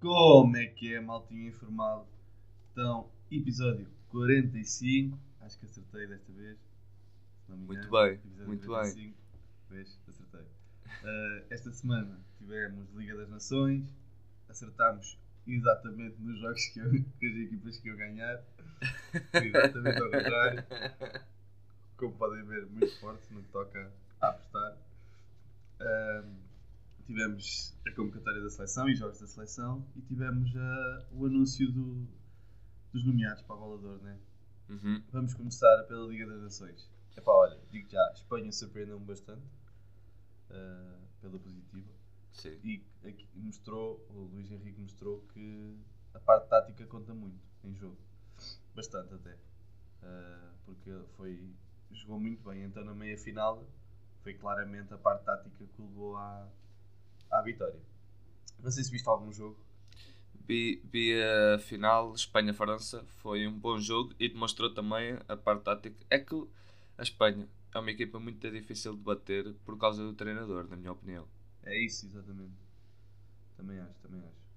Como é que é, maltinho informado? Então, episódio 45. Acho que acertei desta vez. Muito bem, Episódio muito 45. Vês? Acertei. Uh, esta semana tivemos Liga das Nações. Acertámos exatamente nos jogos que, eu- que as equipas que iam ganhar. Exatamente ao contrário. Como podem ver, muito forte no que toca a apostar. Um, tivemos a convocatória da seleção e jogos da seleção e tivemos ah, o anúncio do- dos nomeados para de Ouro, né? Uhum. Vamos começar pela Liga das Nações. Epá, olha, digo já, a Espanha surpreendeu-me bastante ah, pela positiva Sim. e aqui mostrou, o Luís Henrique mostrou que a parte tática conta muito em jogo. Bastante até. Ah, porque foi, jogou muito bem. Então na meia final foi claramente a parte tática que levou à, à vitória. Não sei se viste algum jogo. Vi, vi a final Espanha-França, foi um bom jogo e demonstrou também a parte tática. É que a Espanha é uma equipa muito difícil de bater por causa do treinador, na minha opinião. É isso, exatamente. Também acho, também acho.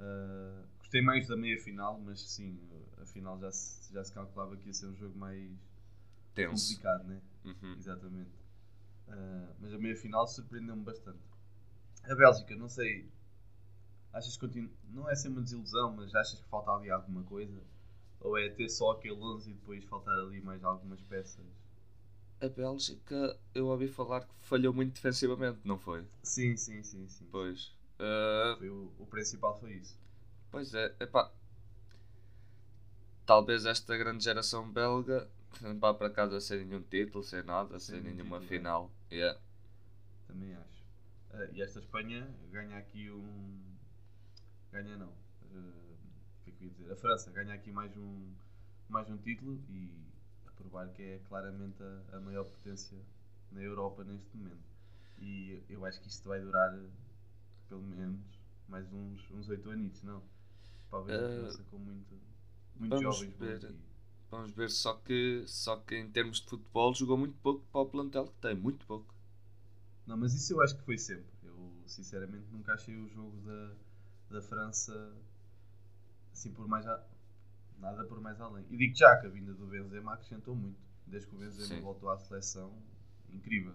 Ah, gostei mais da meia final, mas sim, a final já se, já se calculava que ia ser um jogo mais Tenso. complicado, né? Uhum. Exatamente. Ah, mas a meia final surpreendeu-me bastante. A Bélgica, não sei. Achas que continua. Não é ser uma desilusão, mas achas que falta ali alguma coisa? Ou é ter só aquele 11 e depois faltar ali mais algumas peças? A Bélgica, eu ouvi falar que falhou muito defensivamente, não foi? Sim, sim, sim, sim. Pois. Ah, Foi o, o principal foi isso. Pois é, epá. Talvez esta grande geração belga não vá para casa sem nenhum título, sem nada, sem, Sem nenhum nenhuma título, é. final. Yeah. Também acho. Ah, e esta Espanha ganha aqui um. Ganha não. Ah, o que é que eu ia dizer? A França ganha aqui mais um, mais um título e provar que é claramente a, a maior potência na Europa neste momento. E eu acho que isto vai durar pelo menos mais uns, uns 8 anos, não? Ah, França com muito, muito vamos jovens. ver. Vamos ver, só que, só que em termos de futebol jogou muito pouco para o plantel que tem, muito pouco. Não, mas isso eu acho que foi sempre. Eu sinceramente nunca achei o jogo da, da França assim por mais a- nada por mais além. E digo já que a vinda do Benzema acrescentou muito. Desde que o Benzema Sim. voltou à seleção, incrível.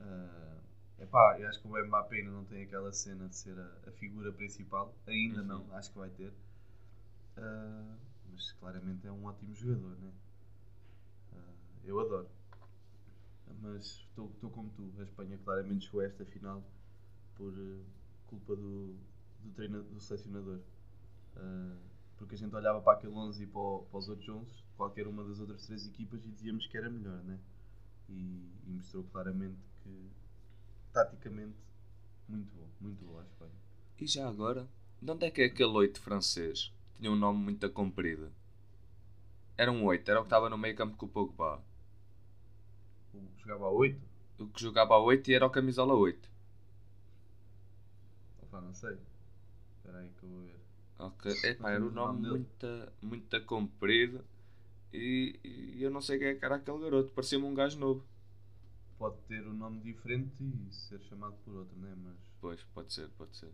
Ah, epá, eu acho que o Mbappé ainda não tem aquela cena de ser a, a figura principal. Ainda Uhum. não, acho que vai ter. Ah, mas claramente é um ótimo jogador, né? Ah, eu adoro. Mas estou como tu. A Espanha claramente chegou a esta final por culpa do, do, treina, do selecionador. Ah, porque a gente olhava para aquele 11 e para, o- para os outros 11, qualquer uma das outras três equipas, e dizíamos que era melhor, né? E, e mostrou claramente que, taticamente, muito bom. Muito bom a Espanha. E já agora, de onde é que é aquele 8 francês? Tinha um nome muito comprido. Era um 8, era o que estava no meio campo com o Pogba. O- Jogava a 8? O que jogava a 8 e era o camisola 8. Opa, não sei. Espera aí que eu vou ver. Ok, epá, era um nome muito, muito comprido e, e eu não sei quem é que era aquele garoto, parecia-me um gajo novo. Pode ter um nome diferente e ser chamado por outro, né? Mas Pois, pode ser, pode ser.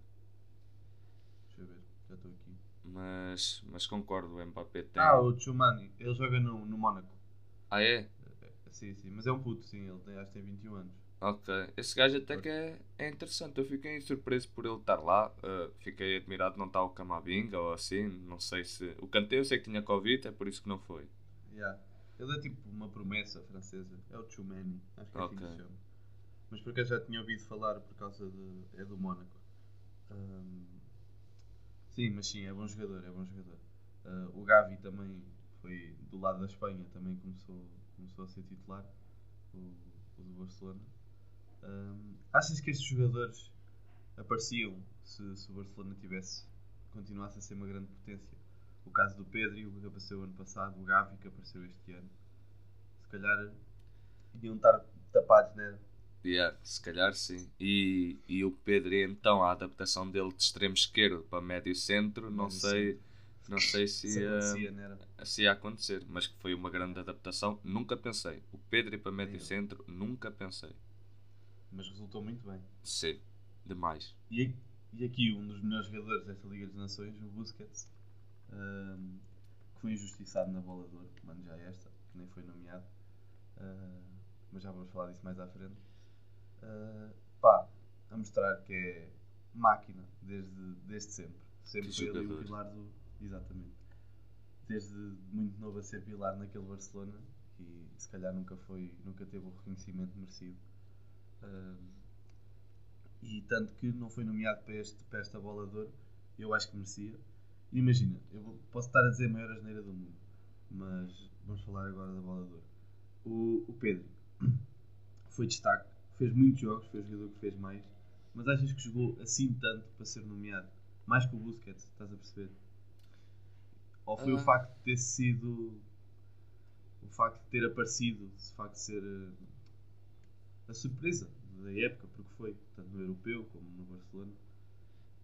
deixa eu ver. Já estou aqui. Mas, mas concordo, o Mbappé tem. Ah, o Chumani. Ele joga no, no Mónaco. Ah, é? Sim, sim. Mas é um puto, sim. Ele tem, acho que tem 21 anos. Ok. Esse gajo até que é, é interessante. Eu fiquei surpreso por ele estar lá. Uh, fiquei admirado de não estar o Camavinga ou assim. Não sei se. O Kanté eu sei que tinha Covid, é por isso que não foi. Yeah. Ele é tipo uma promessa francesa. É o Chumani. Acho que é assim que Ok. se chama. Mas porque eu já tinha ouvido falar por causa de. É do Mónaco. Ahm, sim, mas sim, é bom jogador. É bom jogador. Ah, o Gavi também foi do lado da Espanha. Também começou, começou a ser titular. O, o do Barcelona. Ahm, achas que estes jogadores apareciam se, se o Barcelona tivesse continuasse a ser uma grande potência? O caso do Pedro, que apareceu ano passado, o Gavi, que apareceu este ano. Se calhar iam estar tapados, né? Yeah, se calhar sim. E, e o Pedro, então, a adaptação dele de extremo esquerdo para médio centro, não sei, Não sei se Se ia, não se ia acontecer, mas que foi uma grande adaptação. Nunca pensei. O Pedro ir para médio centro, nunca pensei. Mas resultou muito bem. Sim, demais. E, e aqui um dos melhores jogadores desta Liga das Nações, o Busquets, ahm, que foi injustiçado na bola de ouro, mano, já esta, que nem foi nomeado. Ah, mas já vamos falar disso mais à frente. Ah, pá, a mostrar que é máquina desde, desde sempre. Sempre foi ali o pilar do. Exatamente. Desde muito novo a ser pilar naquele Barcelona e se calhar nunca foi, nunca teve o reconhecimento merecido. E tanto que não foi nomeado para, este, para esta bola de ouro, eu acho que merecia. Imagina, eu posso estar a dizer a maior asneira do mundo, mas vamos falar agora da bola de ouro. O, o Pedro foi destaque, fez muitos jogos, foi o jogador que fez mais, mas achas que jogou assim tanto para ser nomeado? Mais que o Busquets, estás a perceber? Ou foi o Ah. facto de ter sido. O facto de ter aparecido, o facto de ser eh, a surpresa da época, porque foi, tanto no europeu como no Barcelona,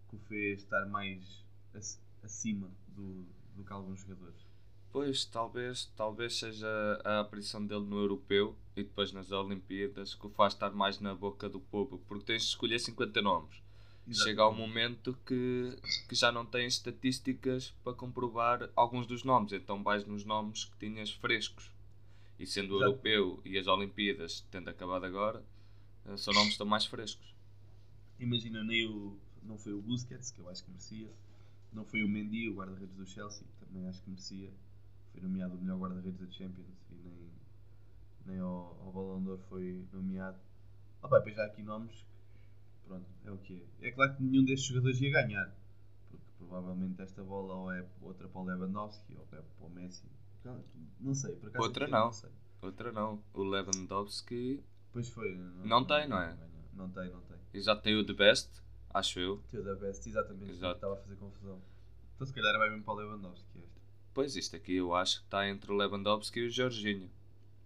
que o fez estar mais ac- acima do, do que alguns jogadores. Pois, talvez, talvez seja a aparição dele no europeu e depois nas Olimpíadas que o faz estar mais na boca do povo, porque tens de escolher 50 nomes. Chega ao momento que, que já não tens estatísticas para comprovar alguns dos nomes, então vais nos nomes que tinhas frescos. E sendo o Exato. europeu e as Olimpíadas tendo acabado agora, eh, são nomes que estão mais frescos. Imagina, nem o, não foi o Busquets, que eu acho que merecia, não foi o Mendy, o guarda-redes do Chelsea, também acho que merecia, foi nomeado o melhor guarda-redes da Champions e nem, nem ao, ao Ballon d'Or foi nomeado. Ah, pá, depois já há aqui nomes, que, pronto, é o que é. É claro que nenhum destes jogadores ia ganhar, porque provavelmente esta bola ou é outra para o Lewandowski ou é para o Messi. Não, não sei, por acaso Outra aqui não. sei. Outra não, o Lewandowski Pois foi. Não tem, não é? Não tem, não tem. e já tem o The Best, acho eu. Teu da Best, exatamente. Exato. Estava a fazer confusão. Então se calhar vai mesmo para o Lewandowski este. Pois isto aqui eu acho que está entre o Lewandowski e o Jorginho.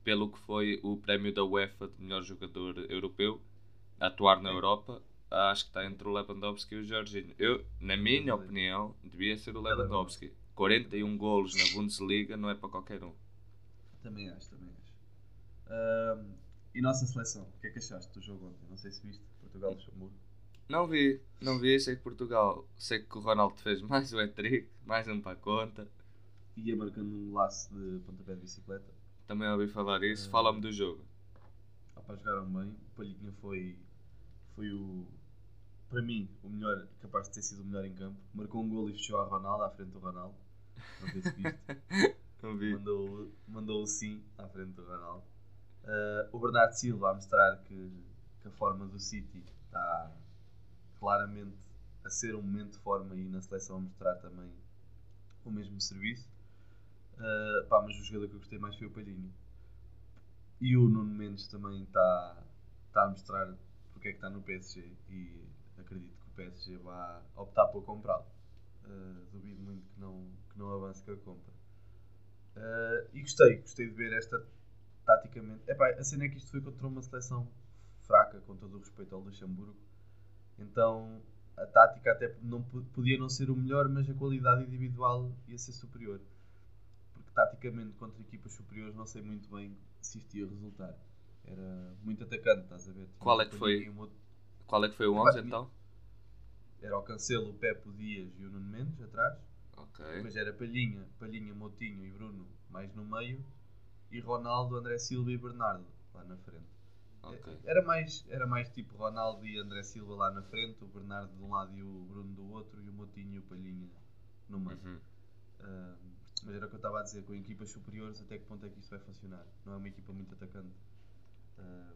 Pelo que foi o prémio da UEFA de melhor jogador europeu a atuar na É. Europa, acho que está entre o Lewandowski e o Jorginho. Eu, na minha opinião, devia ser o Lewandowski. 41 golos na Bundesliga não é para qualquer um. Também acho, também acho. E nossa seleção, o que é que achaste do jogo ontem? Não sei se viste, Portugal-Luxemburgo. Não vi, não vi, sei que Portugal, sei que o Ronaldo fez mais um hat-trick, mais um para a conta. Ia marcando um laço de pontapé de bicicleta. Também ouvi falar isso, Ah. fala-me do jogo. Ah, pá, jogaram bem. O Palhinha foi, foi o, para mim, o melhor, capaz de ter sido o melhor em campo. Marcou um gol e fechou a Ronaldo, à frente do Ronaldo. Não sei se viste. Não vi. mandou, mandou o sim à frente do Ronaldo. Uh, o Bernardo Silva a mostrar que, que a forma do City está claramente a ser um momento de forma e na seleção a mostrar também o mesmo serviço. Uh, pá, mas o jogador que eu gostei mais foi o Palhinho. E o Nuno Mendes também está está a mostrar porque é que está no PSG e acredito que o PSG vá optar por comprá-lo. Uh, duvido muito que não, que não avance com a compra. Uh, e gostei, gostei de ver esta taticamente. Epá, a cena é que isto foi contra uma seleção fraca, com todo o respeito ao Luxemburgo. Então a tática até não, po- podia não ser o melhor, mas a qualidade individual ia ser superior. Porque taticamente contra equipas superiores não sei muito bem se isto ia resultar. Era muito atacante, estás a ver? Qual é que foi? Outro- Qual é que foi o Epá, 11 tinha- então? Era o Cancelo, o Pepe, o Dias e o Nuno Mendes atrás. Ok. Depois era Palhinha, Palhinha, Motinho e Bruno mais no meio. E Ronaldo, André Silva e Bernardo lá na frente. Ok. Era mais, era mais tipo Ronaldo e André Silva lá na frente, o Bernardo de um lado e o Bruno do outro, e o Motinho e o Palhinha no meio. Uhum. Ah, mas era o que eu estava a dizer, com equipas superiores, até que ponto é que isto vai funcionar? Não é uma equipa muito atacante. Ah,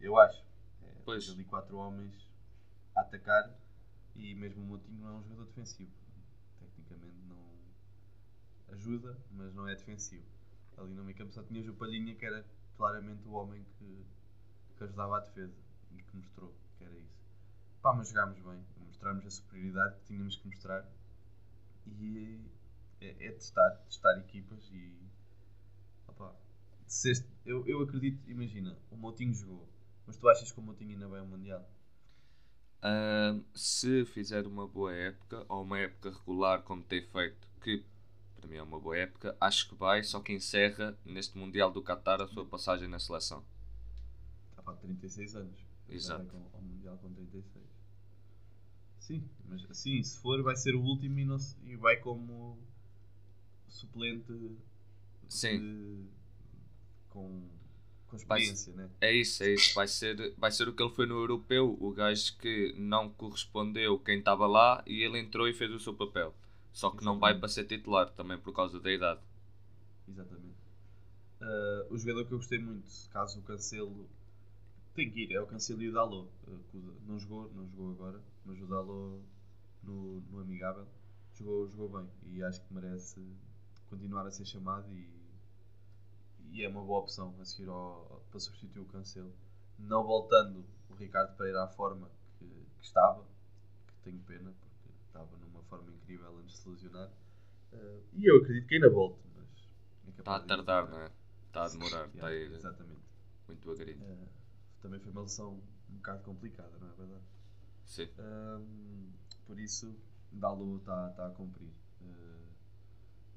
eu acho. É, Pois. ali quatro homens a atacar e mesmo o Motinho não é um jogador defensivo. Tecnicamente não ajuda, mas não é defensivo. Ali no meio campo só tinhas o Palhinha, que era claramente o homem que, que ajudava a defesa e que mostrou que era isso. Pá, mas jogámos bem, mostramos a superioridade que tínhamos que mostrar e é, é testar, testar equipas e opá, eu, eu acredito, imagina, o Moutinho jogou, mas tu achas que o Moutinho ainda vai ao Mundial? Se fizer uma boa época ou uma época regular como tem feito, que para mim é uma boa época. Acho que vai, só que encerra neste Mundial do Qatar a sua passagem na seleção. Está para 36 anos. Exato. Com- ao Mundial com 36. Sim, mas assim, se for, vai ser o último e, não e vai como suplente Sim. de- com, com experiência, né? É isso, é isso. Vai ser, vai ser o que ele foi no europeu, o gajo que não correspondeu quem estava lá e ele entrou e fez o seu papel. Só que não vai Exatamente. para ser titular também por causa da idade. Exatamente. Ah, o jogador que eu gostei muito, caso o Cancelo tem que ir, é o Cancelo e o Dalot. O- não jogou, não jogou agora, mas o Dalot no, no amigável jogou, jogou bem e acho que merece continuar a ser chamado e, e é uma boa opção a seguir ao, para substituir o Cancelo. Não voltando o Ricardo Pereira à forma que, que estava, que tenho pena, porque estava numa forma incrível antes de se lesionar. Ah, e eu acredito que ainda volte, mas é Está a tardar, não é? Está a demorar, está a Yeah, ir Exatamente. muito devagarinho. Ah, também foi uma lesão um bocado complicada, não é verdade? Sim. Ahm, por isso, Dalo está tá a cumprir.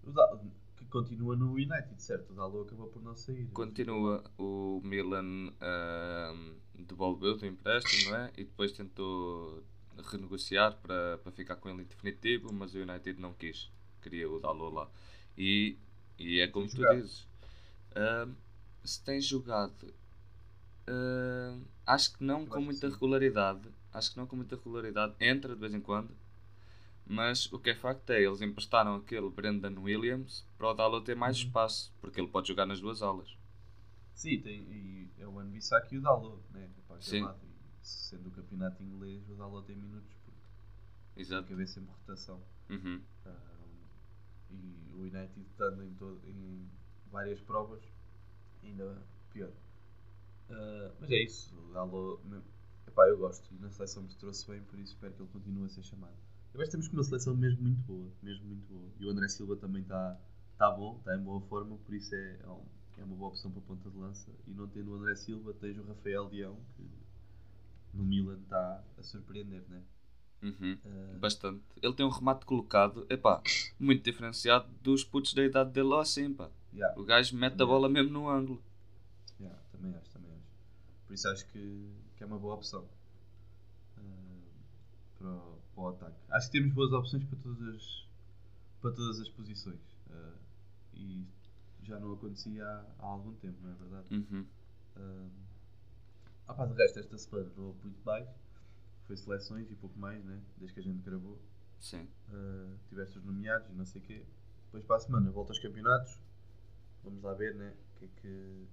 Dalo, que continua no United, certo? O Dalo acabou por não sair. Continua, o Milan ahm, devolveu-te o empréstimo, não é? E depois tentou renegociar para, para ficar com ele em definitivo, mas o United não quis, queria o Dalot lá. E, e é como Tem tu jogado. dizes, ahm, se tem jogado, ahm, acho que não Eu com muita sim. regularidade, acho que não com muita regularidade, entra de vez em quando. Mas o que é facto é, eles emprestaram aquele Brendan Williams para o Dalot ter mais Uhum. espaço, porque ele pode jogar nas duas alas. Sim, tem, e é o Anbissac e o Dalo, né? Para aquele Sim. lado. Sendo o campeonato inglês, o Dalo tem minutos, porque tem Exato. que haver sempre rotação. Uhum. Um, e o United estando em, todo, em várias provas, ainda pior. Uh, mas é isso, o Dalo, epá, eu gosto e na seleção mostrou-se bem, por isso espero que ele continue a ser chamado. Eu acho que temos uma seleção mesmo muito boa, mesmo muito boa. E o André Silva também está tá bom, está em boa forma, por isso é, é, um- é uma boa opção para a ponta de lança. E não tendo o André Silva, tens o Rafael Leão, que no Milan está a surpreender, né? Uhum. Uh, Bastante. Ele tem um remate colocado, epá, muito diferenciado dos putos da idade dele lá assim, pá. yeah. O gajo mete a bola mesmo no ângulo. Yeah, também acho, também acho. Por isso acho que, que é uma boa opção ah, para, o, para o ataque. Acho que temos boas opções para todas as, para todas as posições. ah, e já não acontecia há, há algum tempo, não é verdade? Uhum. Ah, ah, pá, de resto, esta semana não houve muito mais. Foi seleções e pouco mais, né? desde que a gente gravou. Sim. Uh, tiveste os nomeados e não sei o quê. Depois para a semana volta aos campeonatos. Vamos lá ver né, o, que é que,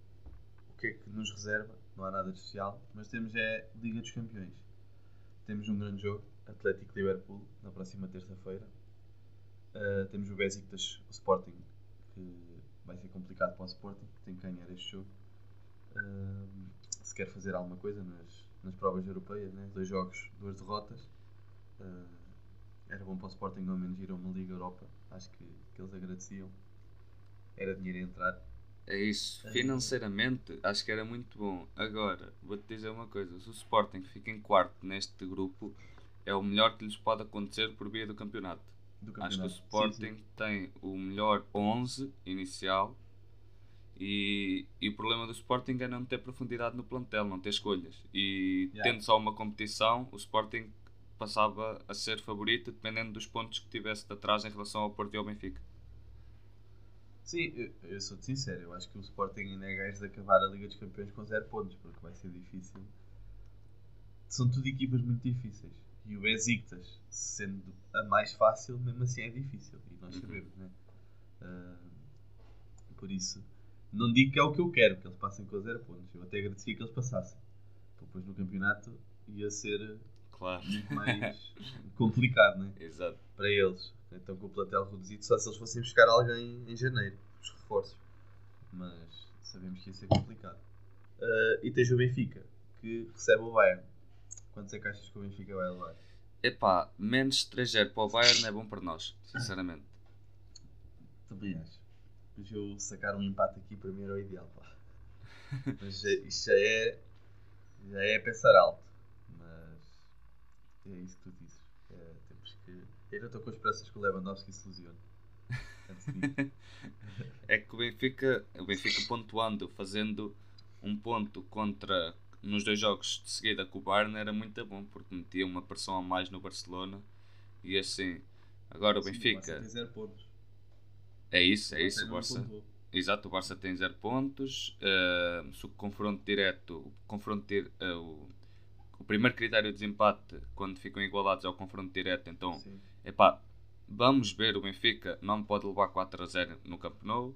o que é que nos reserva. Não há nada de especial. Mas temos é Liga dos Campeões. Temos um grande jogo, Atlético Liverpool, na próxima terça-feira. Uh, temos o Besiktas, o Sporting, que vai ser complicado para o Sporting, que tem que ganhar este jogo. Uh, se quer fazer alguma coisa nas, nas provas europeias, né? dois jogos, duas derrotas. Uh, era bom para o Sporting ao menos ir a uma Liga Europa. Acho que, que eles agradeciam. Era dinheiro a entrar. É isso. Financeiramente, acho que era muito bom. Agora, vou-te dizer uma coisa: se o Sporting fica em quarto neste grupo, é o melhor que lhes pode acontecer por via do campeonato. Do Acho que o campeonato. Sporting Sim, sim. tem o melhor 11 inicial e, e o problema do Sporting é não ter profundidade no plantel, não ter escolhas. E Yeah. tendo só uma competição, o Sporting passava a ser favorito dependendo dos pontos que tivesse de atrás em relação ao Porto e ao Benfica. Sim, eu, eu sou-te sincero. Eu acho que o Sporting ainda é gajo de acabar a Liga dos Campeões com 0 pontos, porque vai ser difícil. São tudo equipas muito difíceis. E o Besiktas, sendo a mais fácil, mesmo assim é difícil. E nós Uhum. sabemos, né? Ah, por isso, não digo que é o que eu quero, que eles passem com 0 pontos. Eu até agradecia que eles passassem. Depois no campeonato ia ser Claro. muito mais complicado, né? Exato. para eles. Então com o plantel reduzido, só se eles fossem buscar alguém em janeiro, os reforços. Mas sabemos que ia ser complicado. Ah, e tens o Benfica, que recebe o Bayern. Quantos é que achas que o Benfica vai levar? Epá, menos 3-0 para o Bayern é bom para nós, sinceramente. Também acho. Mas eu sacar um empate aqui para mim era o ideal. Pá. Mas já- isto já é, já é pensar alto. Mas é isso que tu dizes. É, temos que... Eu estou com esperanças que o Lewandowski se disso. É que o Benfica, o Benfica pontuando, fazendo um ponto contra nos dois jogos de seguida com o Bayern era muito bom porque metia uma pressão a mais no Barcelona e assim agora o Sim, Benfica Barça tem zero pontos. é isso, é isso o não Barça pontuou. Exato, o Barça tem 0 pontos. Uh, se o confronto direto, o confronto uh, o, o primeiro critério de desempate quando ficam igualados é o confronto direto, então Sim. epá, vamos ver o Benfica não pode levar 4 a 0 no Camp Nou.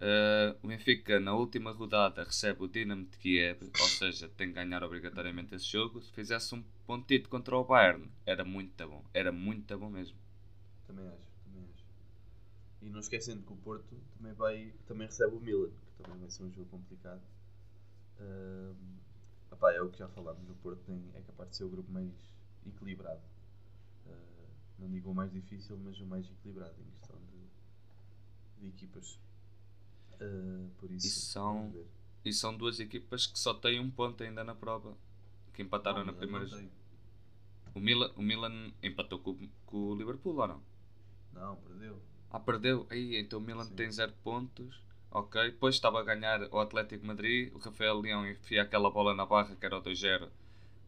Uh, o Benfica na última rodada recebe o Dinamo de Kiev, ou seja, tem que ganhar obrigatoriamente esse jogo. Se fizesse um pontito contra o Bayern, era muito bom, era muito bom mesmo. Também acho, também acho. E não esquecendo que o Porto também, vai, também recebe o Milan, que também vai ser um jogo complicado. Ahm, epá, é o que já falámos, o Porto tem, é capaz de ser o grupo mais equilibrado. Ah, não digo o mais difícil, mas o mais equilibrado em questão de, de equipas. Ah, por isso, E são-. E são duas equipas que só têm um ponto ainda na prova, que empataram Não, na primeira. O Milan, o Milan empatou com, o- com o Liverpool ou não? Não, perdeu. Ah, perdeu. Aí, então o Milan Sim. tem 0 pontos. Ok. Depois estava a ganhar o Atlético Madrid. O Rafael Leão enfia aquela bola na barra que era o 2-0.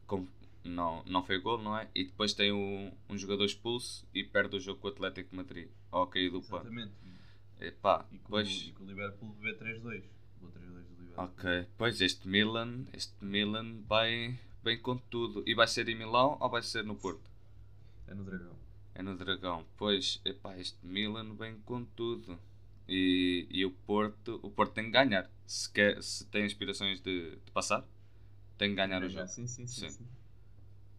Com... Não, não foi gol, não é? E depois tem o- um jogador expulso e perde o jogo com o Atlético Madrid. Cair do pano. Exatamente. Epá, E com, pois. e com o Liverpool vê 3-2. Levou 3-2 do Liverpool. Ok. Pois este Milan, este Milan vai, vem com tudo. E vai ser em Milão ou vai ser no Porto? É no Dragão. É no Dragão. Pois, epá, este Milan vem com tudo. E, e o Porto, o Porto tem que ganhar. Se, quer, se tem aspirações de, de passar, tem que ganhar o jogo. Sim, sim, sim, Sim. sim.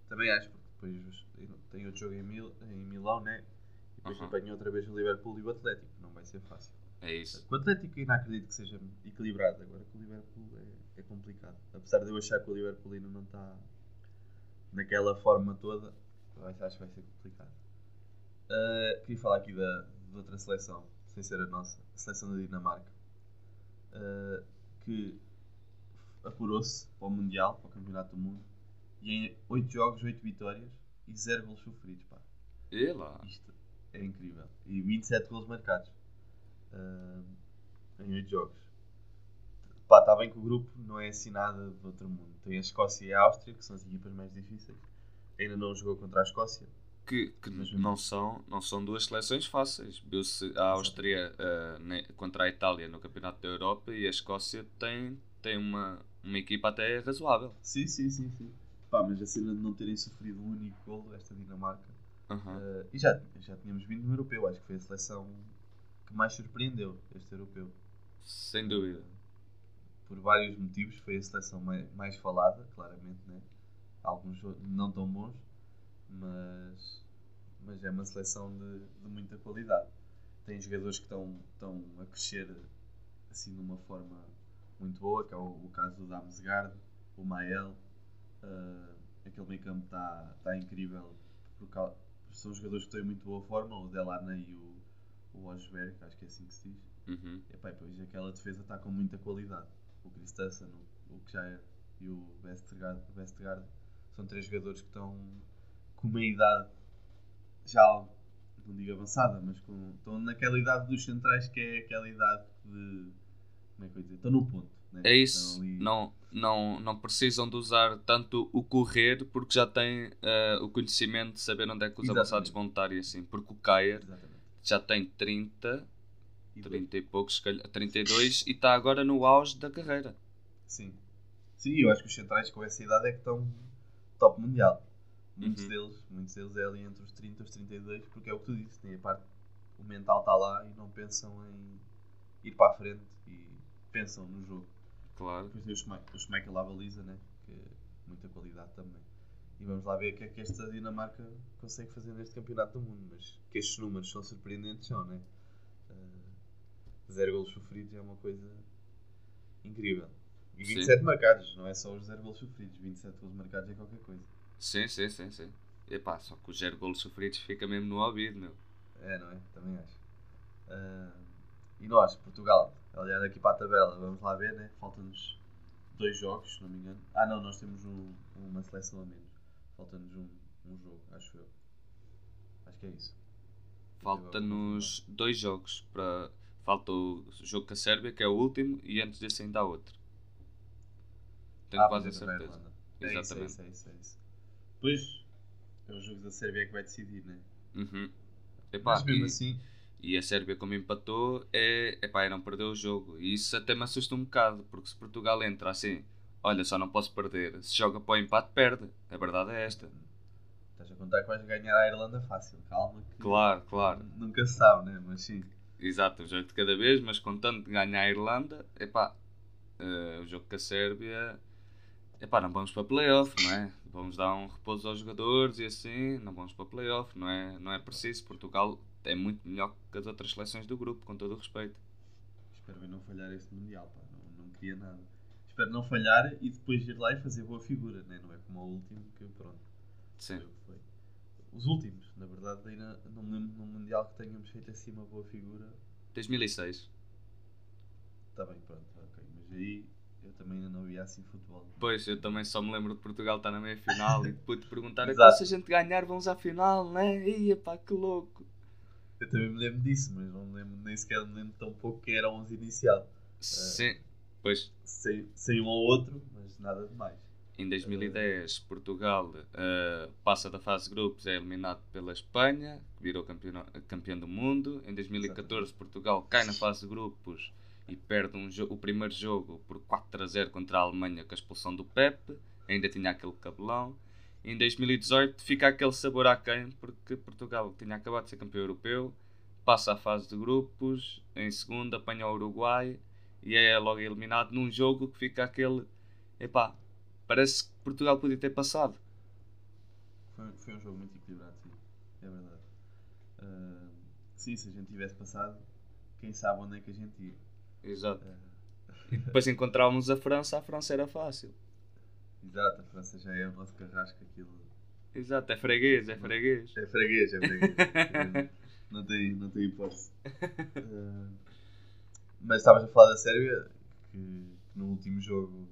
Também acho, porque depois tem outro jogo em, Mil, em Milão, né? E depois Aham. apanha outra vez o Liverpool e o Atlético. Ser fácil. É isso. Com o Atlético ainda acredito que seja equilibrado. Agora com o Liverpool é, é complicado. Apesar de eu achar que o Liverpool ainda não está naquela forma toda, acho, que vai ser complicado. Ah, queria falar aqui da, de outra seleção, sem ser a nossa, a seleção da Dinamarca, ah, que apurou-se para o Mundial, para o Campeonato do Mundo, e em 8 jogos, 8 vitórias e 0 gols sofridos. Pá. E lá. Isto é incrível. E 27 gols marcados ah, em 8 jogos. Pá, está bem que o grupo não é assim nada do outro mundo. Tem a Escócia e a Áustria, que são as equipas mais difíceis. Ainda não jogou contra a Escócia. Que, que Mas- não, são, não são duas seleções fáceis. Viu-se a Áustria eh, ne- contra a Itália no Campeonato da Europa e a Escócia tem, tem uma, uma equipa até razoável. Sim, sim, sim, sim. Pá, mas a cena de não terem sofrido um único gol, esta Dinamarca. Aham. ah, e já, já tínhamos vindo no europeu. Acho que foi a seleção que mais surpreendeu este europeu. Sem dúvida. por vários motivos, foi a seleção mais, mais falada, claramente, né? Alguns não tão bons, mas, mas é uma seleção de, de muita qualidade. Tem jogadores que estão, estão a crescer assim de uma forma muito boa, que é o, o caso do Damsgaard, o Mael, ah, aquele meio campo está tá incrível, por cau- são jogadores que têm muito boa forma, o Delaney e o, o Osberg, acho que é assim que se diz. Uhum. E depois aquela defesa está com muita qualidade. O Christensen, o, o Kjaer e o Vestergaard, Vestergaard são três jogadores que estão com uma idade já, não digo avançada, mas com, estão naquela idade dos centrais que é aquela idade de. Como é que eu ia dizer? Estão no ponto. Né? É isso. Ali- Não, não, não precisam de usar tanto o correr porque já têm eh, o conhecimento de saber onde é que os Exatamente. avançados vão estar e assim. Porque o Kaier Exatamente. Já tem 30, E 30 e poucos, se calhar, 32 e está agora no auge da carreira. Sim. Sim, eu acho que os centrais com essa idade é que estão top mundial. Muitos Uhum. deles, muitos deles é ali entre os 30 e os 32, porque é o que tu disse, tem a parte, o mental está lá e não pensam em ir para a frente e pensam no jogo. Claro. Depois tem o Schmeichel, o Schmeichel lá baliza, né? que é muita qualidade também. E vamos lá ver o que é que esta Dinamarca consegue fazer neste campeonato do mundo, mas que estes números são surpreendentes, são, né? Uh, zero golos sofridos é uma coisa incrível. E Sim. 27 marcados, não é só os zero golos sofridos, 27 golos marcados é qualquer coisa. Sim, sim, sim, sim. Epá, só que os zero golos sofridos fica mesmo no ouvido, meu. É, não é? Também acho. Uh, e nós, Portugal, olhando aqui para a tabela, vamos lá ver, né? Faltam-nos dois jogos, se não me engano. Ah, não, nós temos um- uma seleção a menos. Falta-nos um, um jogo, acho eu. Acho que é isso. Falta-nos dois jogos para. Falta o jogo com a Sérvia, que é o último, e antes desse ainda há outro. Tenho Ah, quase a pois é, certeza. É isso, é Exatamente. isso, é isso, é isso. Depois é o jogo da Sérvia que vai decidir, né? Uhum. Epá, Mas mesmo e, assim, e a Sérvia, como empatou, é, epá, é não perder o jogo. E isso até me assusta um bocado, porque se Portugal entra assim, olha, só não posso perder, se joga para o empate, perde. A verdade é esta. estás a contar que vais ganhar a Irlanda fácil. Calma. Que Claro, claro. Nunca se sabe, né? Mas sim. Exato, um jogo de cada vez, mas contando de ganhar a Irlanda, epá, eh, o jogo com a Sérvia, epá, não vamos para playoff, não é? Vamos dar um repouso aos jogadores e assim, não vamos para playoff, não é, não é preciso. Portugal é muito melhor que as outras seleções do grupo, com todo o respeito. Espero bem não falhar este Mundial, pá. Não, não queria nada. Espero não falhar e depois ir lá e fazer boa figura, né? Não é como o último, que pronto. Sim. Foi. Os últimos, na verdade, ainda não me lembro num Mundial que tenhamos feito assim uma boa figura. 2006. Está bem, pronto, ok. Mas aí eu também ainda não via assim futebol. Pois, eu também só me lembro de Portugal estar na meia final e depois te perguntar, então se a gente ganhar vamos à final, né? Ia pá, que louco. Eu também me lembro disso, mas não me lembro, nem sequer me lembro tão pouco que era 11 inicial. Sim, pois, Sei, sei um ou outro, mas nada demais. Em 2010, Portugal eh, passa da fase de grupos, é eliminado pela Espanha, que virou campeão, campeão do mundo. Em 2014, Portugal cai na fase de grupos e perde um o primeiro jogo por 4 a 0 contra a Alemanha com a expulsão do Pepe. Ainda tinha aquele cabelão. Em 2018 fica aquele sabor aquém porque Portugal tinha acabado de ser campeão europeu, passa à fase de grupos, em segundo apanha o Uruguai e é logo eliminado num jogo que fica aquele. Epá, parece que Portugal podia ter passado. Foi, foi um jogo muito equilibrado, sim. É verdade. Ah, sim, se a gente tivesse passado, quem sabe onde é que a gente ia. Exato. Ah, E depois encontrávamos a França, a França era fácil. exato, a França já é o nosso carrasco, aquilo. Exato, é freguês, é freguês. É freguês, é freguês. não, tem, não tem hipótese. Ah, mas estavas a falar da Sérvia, que, no último jogo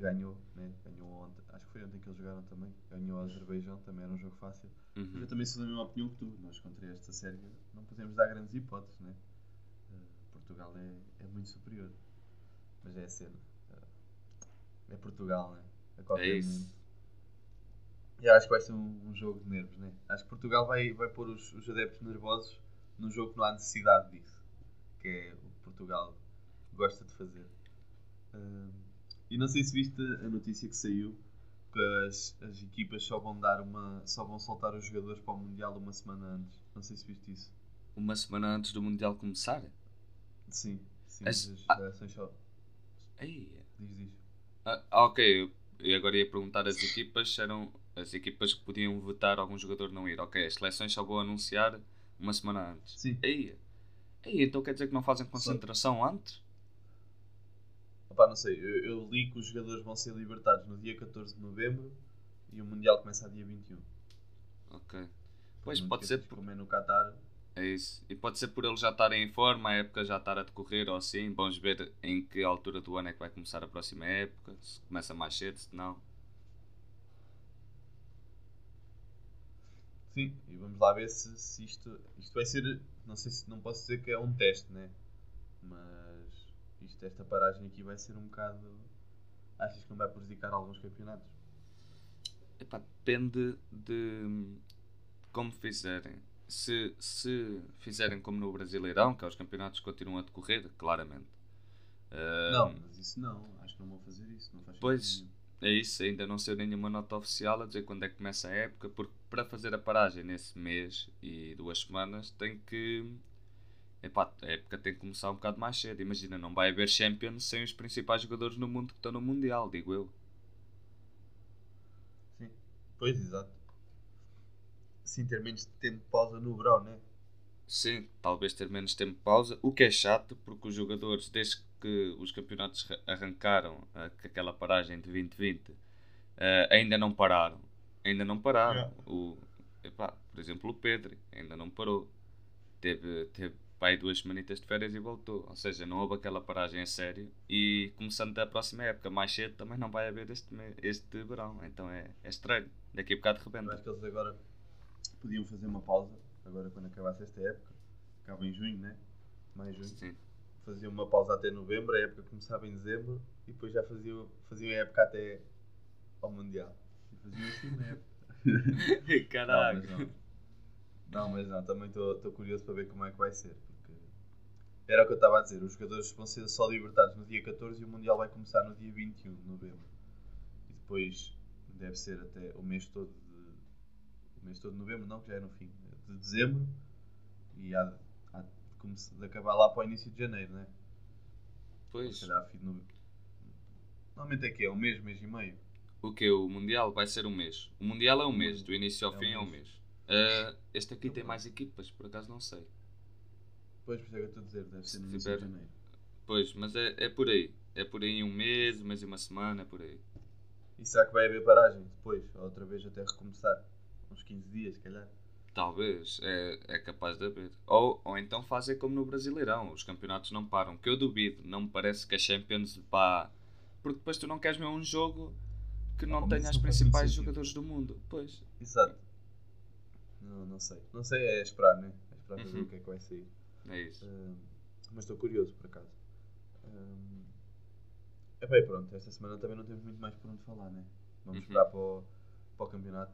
ganhou, né? ganhou ontem. Acho que foi ontem que eles jogaram também. Ganhou a Azerbaijão, também era um jogo fácil. Mas Uhum. eu também sou da mesma opinião que tu. Nós contra esta Sérvia não podemos dar grandes hipóteses, né? Uh, Portugal é, é muito superior. Mas é a cena. Uh, é Portugal, né? A qualquer É isso. momento. E eu acho que vai ser um, um jogo de nervos, né? Acho que Portugal vai, vai pôr os, os adeptos nervosos num jogo que não há necessidade disso. Que é Portugal gosta de fazer. Uh, e não sei se viste a notícia que saiu que as, as equipas só vão dar uma. só vão soltar os jogadores para o Mundial uma semana antes. Não sei se viste isso. Uma semana antes do Mundial começar? Sim, sim, As- as ah. seleções só. Ei. Diz, diz. Ah, ah, ok, e agora ia perguntar as equipas eram as equipas que podiam votar algum jogador não ir. Ok, as seleções só vão anunciar uma semana antes. Sim. Ei. Ei, então quer dizer que não fazem concentração antes? Opá, não sei, eu, eu li que os jogadores vão ser libertados no dia 14 de novembro e o Mundial começa a dia 21. Ok. Pois pode ser esqueças, Como é no Qatar. É isso. E pode ser por eles já estarem em forma, a época já estar a decorrer ou assim. Vamos ver em que altura do ano é que vai começar a próxima época. Se começa mais cedo, se não. Sim, e vamos lá ver se, se isto, isto vai ser. Não sei se não posso dizer que é um teste, né? Mas isto, esta paragem aqui vai ser um bocado. Achas que não vai prejudicar alguns campeonatos? Epá, depende de como fizerem. Se, se fizerem como no Brasileirão, que é os campeonatos que continuam a decorrer, claramente. Não, mas isso não. Acho que não vão fazer isso. Não faz sentido Pois. nenhum. É isso, ainda não saiu nenhuma nota oficial a dizer quando é que começa a época, porque para fazer a paragem nesse mês e duas semanas tem que. Epá, a época tem que começar um bocado mais cedo. Imagina, não vai haver Champions sem os principais jogadores no mundo que estão no Mundial, digo eu. Sim. Pois, exato. Sim, ter menos tempo de pausa no verão, né? Sim, talvez ter menos tempo de pausa, o que é chato, porque os jogadores, desde que os campeonatos ra- arrancaram com aquela paragem de 2020, ah, ainda não pararam. Ainda não pararam. Yeah. O, epá, por exemplo, o Pedro ainda não parou. Teve, teve pai duas semanitas de férias e voltou. Ou seja, não houve aquela paragem a sério. E começando a próxima época, mais cedo, também não vai haver este, este verão. Então é, é estranho. Daqui a bocado rebenta. acho que eles agora podiam fazer uma pausa agora quando acabasse esta época, acaba em junho, né? Mais junho. Sim. Fazia uma pausa até novembro, a época começava em dezembro e depois já fazia, fazia a época até ao Mundial. E fazia assim uma época. Não, Caraca. mas não. Não, mas não, também estou curioso para ver como é que vai ser. Porque era o que eu estava a dizer, os jogadores vão ser só libertados no dia 14 e o Mundial vai começar no dia 21 de novembro. E depois deve ser até o mês todo de. O mês todo de novembro, não, que já é no fim. De dezembro e há, de- há de, de acabar lá para o início de janeiro, né? Pois. Se calhar, fim de novembro. Normalmente é que é um mês, mês e meio. O que? O Mundial vai ser um mês. O Mundial é um mês, do início ao É um fim é um mês. mês. Ah, este aqui tem mais equipas, por acaso não sei. Depois, por isso é que eu estou a dizer, deve ser no início de tiver- janeiro. Pois, mas é, é por aí. É por aí um mês, um mês e uma semana, é por aí. E será que vai haver paragem depois? Ou outra vez até recomeçar? Uns 15 dias, se calhar. Talvez, é, é capaz de haver. Ou, ou então fazem como no Brasileirão, os campeonatos não param. Que eu duvido, não me parece que a Champions vá. Porque depois tu não queres ver um jogo que não mas tenha os não faz principais jogadores do mundo. Pois. Exato. Não, não sei. Não sei, é esperar, né? É esperar para ver Uhum. o que é que vai sair. É isso. Ahm, mas estou curioso, por acaso. Um, é bem, pronto. Esta semana também não temos muito mais por onde falar, né? Vamos Uhum. esperar para o, para o campeonato.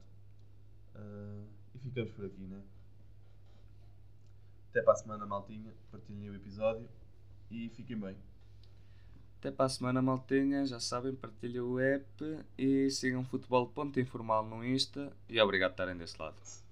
Ah, e ficamos por aqui, né? Até para a semana, maltinha. Partilhem o episódio e fiquem bem. Até para a semana, maltinha. Já sabem, partilhem o app e sigam Futebol Ponto Informal no Insta. E obrigado por estarem desse lado.